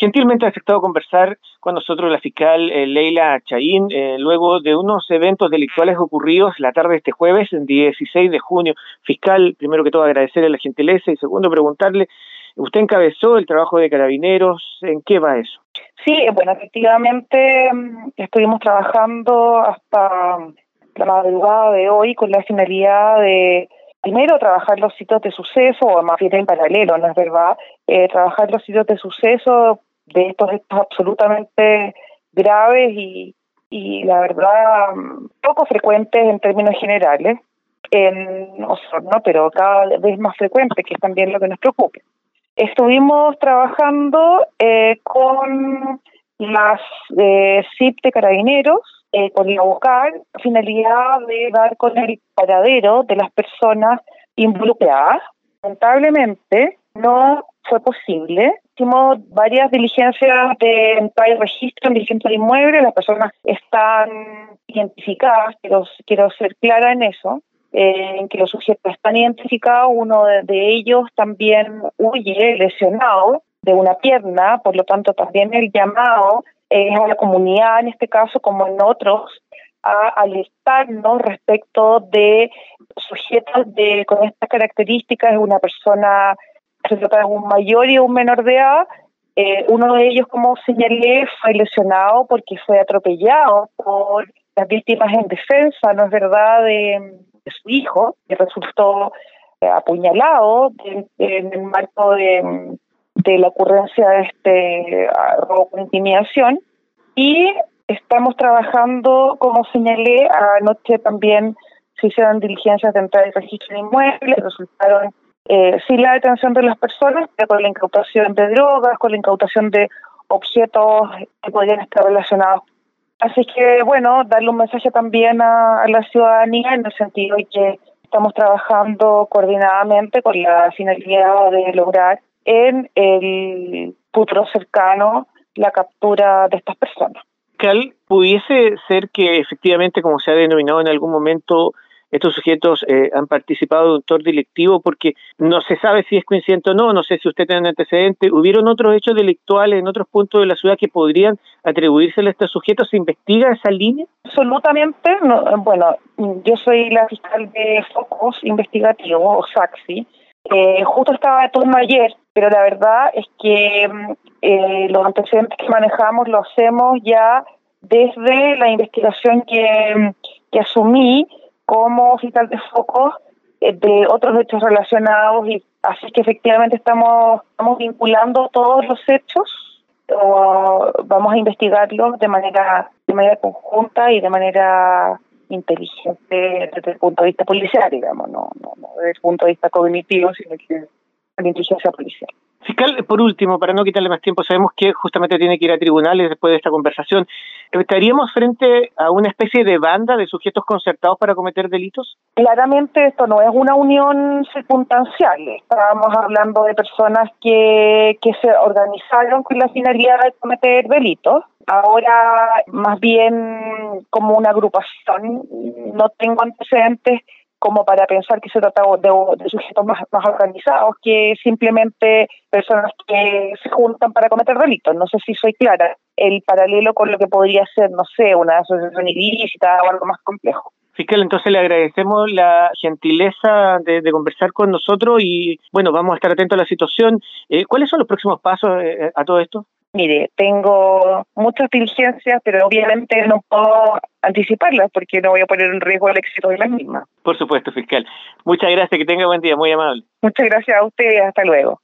Gentilmente ha aceptado conversar con nosotros la fiscal eh, Leila Chaín eh, luego de unos eventos delictuales ocurridos la tarde de este jueves, el 16 de junio. Fiscal, primero que todo agradecerle la gentileza y segundo preguntarle, usted encabezó el trabajo de carabineros, ¿en qué va eso? Sí, bueno, efectivamente mm, estuvimos trabajando hasta la madrugada de hoy con la finalidad de primero trabajar los sitios de suceso, o más bien en paralelo, ¿no es verdad? Eh, trabajar los sitios de suceso de estos hechos absolutamente graves y, y la verdad poco frecuentes en términos generales en Osorno, pero cada vez más frecuentes, que es también lo que nos preocupa. Estuvimos trabajando eh, con las eh, CIP de carabineros, eh, con la buscar finalidad de dar con el paradero de las personas involucradas. Lamentablemente no fue posible. Hicimos varias diligencias de entrada y registro en distintos inmuebles. Las personas están identificadas, quiero, quiero ser clara en eso, eh, en que los sujetos están identificados. Uno de ellos también huye lesionado de una pierna, por lo tanto también el llamado es a la comunidad en este caso como en otros a alertarnos respecto de sujetos de con estas características, una persona se trata de un mayor y un menor de edad, eh, uno de ellos, como señalé, fue lesionado porque fue atropellado por las víctimas en defensa, ¿no es verdad?, de, su hijo, que resultó eh, apuñalado en, el marco de, de la ocurrencia de este robo con intimidación. Y estamos trabajando, como señalé, anoche también se hicieron diligencias de entrada y registro de inmuebles, resultaron eh, sin la detención de las personas, pero con la incautación de drogas, con la incautación de objetos que podrían estar relacionados. Así que, bueno, darle un mensaje también a, a la ciudadanía en el sentido de que estamos trabajando coordinadamente con la finalidad de lograr en el futuro cercano la captura de estas personas. Cal, pudiese ser que efectivamente, como se ha denominado en algún momento, estos sujetos eh, han participado de un tor delictivo porque no se sabe si es coincidente o no, no sé si usted tiene antecedentes. ¿Hubieron otros hechos delictuales en otros puntos de la ciudad que podrían atribuirse a estos sujetos? ¿Se investiga esa línea? Absolutamente. bueno, yo soy la fiscal de Focos Investigativos, o SAXI. Eh, justo estaba de turno ayer, pero la verdad es que eh, los antecedentes que manejamos lo hacemos ya desde la investigación que, que asumí como fiscal de focos eh, de otros hechos relacionados y así que efectivamente estamos, estamos vinculando todos los hechos o vamos a investigarlos de manera de manera conjunta y de manera inteligente desde el punto de vista policial, digamos, no, no, no desde el punto de vista cognitivo, sino que la inteligencia policial. Fiscal, por último, para no quitarle más tiempo, sabemos que justamente tiene que ir a tribunales después de esta conversación. ¿Estaríamos frente a una especie de banda de sujetos concertados para cometer delitos? Claramente esto no es una unión circunstancial. Estábamos hablando de personas que, que se organizaron con la finalidad de cometer delitos. Ahora, más bien como una agrupación, no tengo antecedentes como para pensar que se trata de, sujetos más, organizados que simplemente personas que se juntan para cometer delitos. No sé si soy clara. El paralelo con lo que podría ser, no sé, una asociación ilícita o algo más complejo. Fiscal, entonces le agradecemos la gentileza de, conversar con nosotros y bueno, vamos a estar atentos a la situación. Eh, ¿Cuáles son los próximos pasos eh, a todo esto? Mire, tengo muchas diligencias, pero obviamente no puedo anticiparlas porque no voy a poner en riesgo el éxito de las mismas. Por supuesto, fiscal. Muchas gracias, que tenga buen día, muy amable. Muchas gracias a usted hasta luego.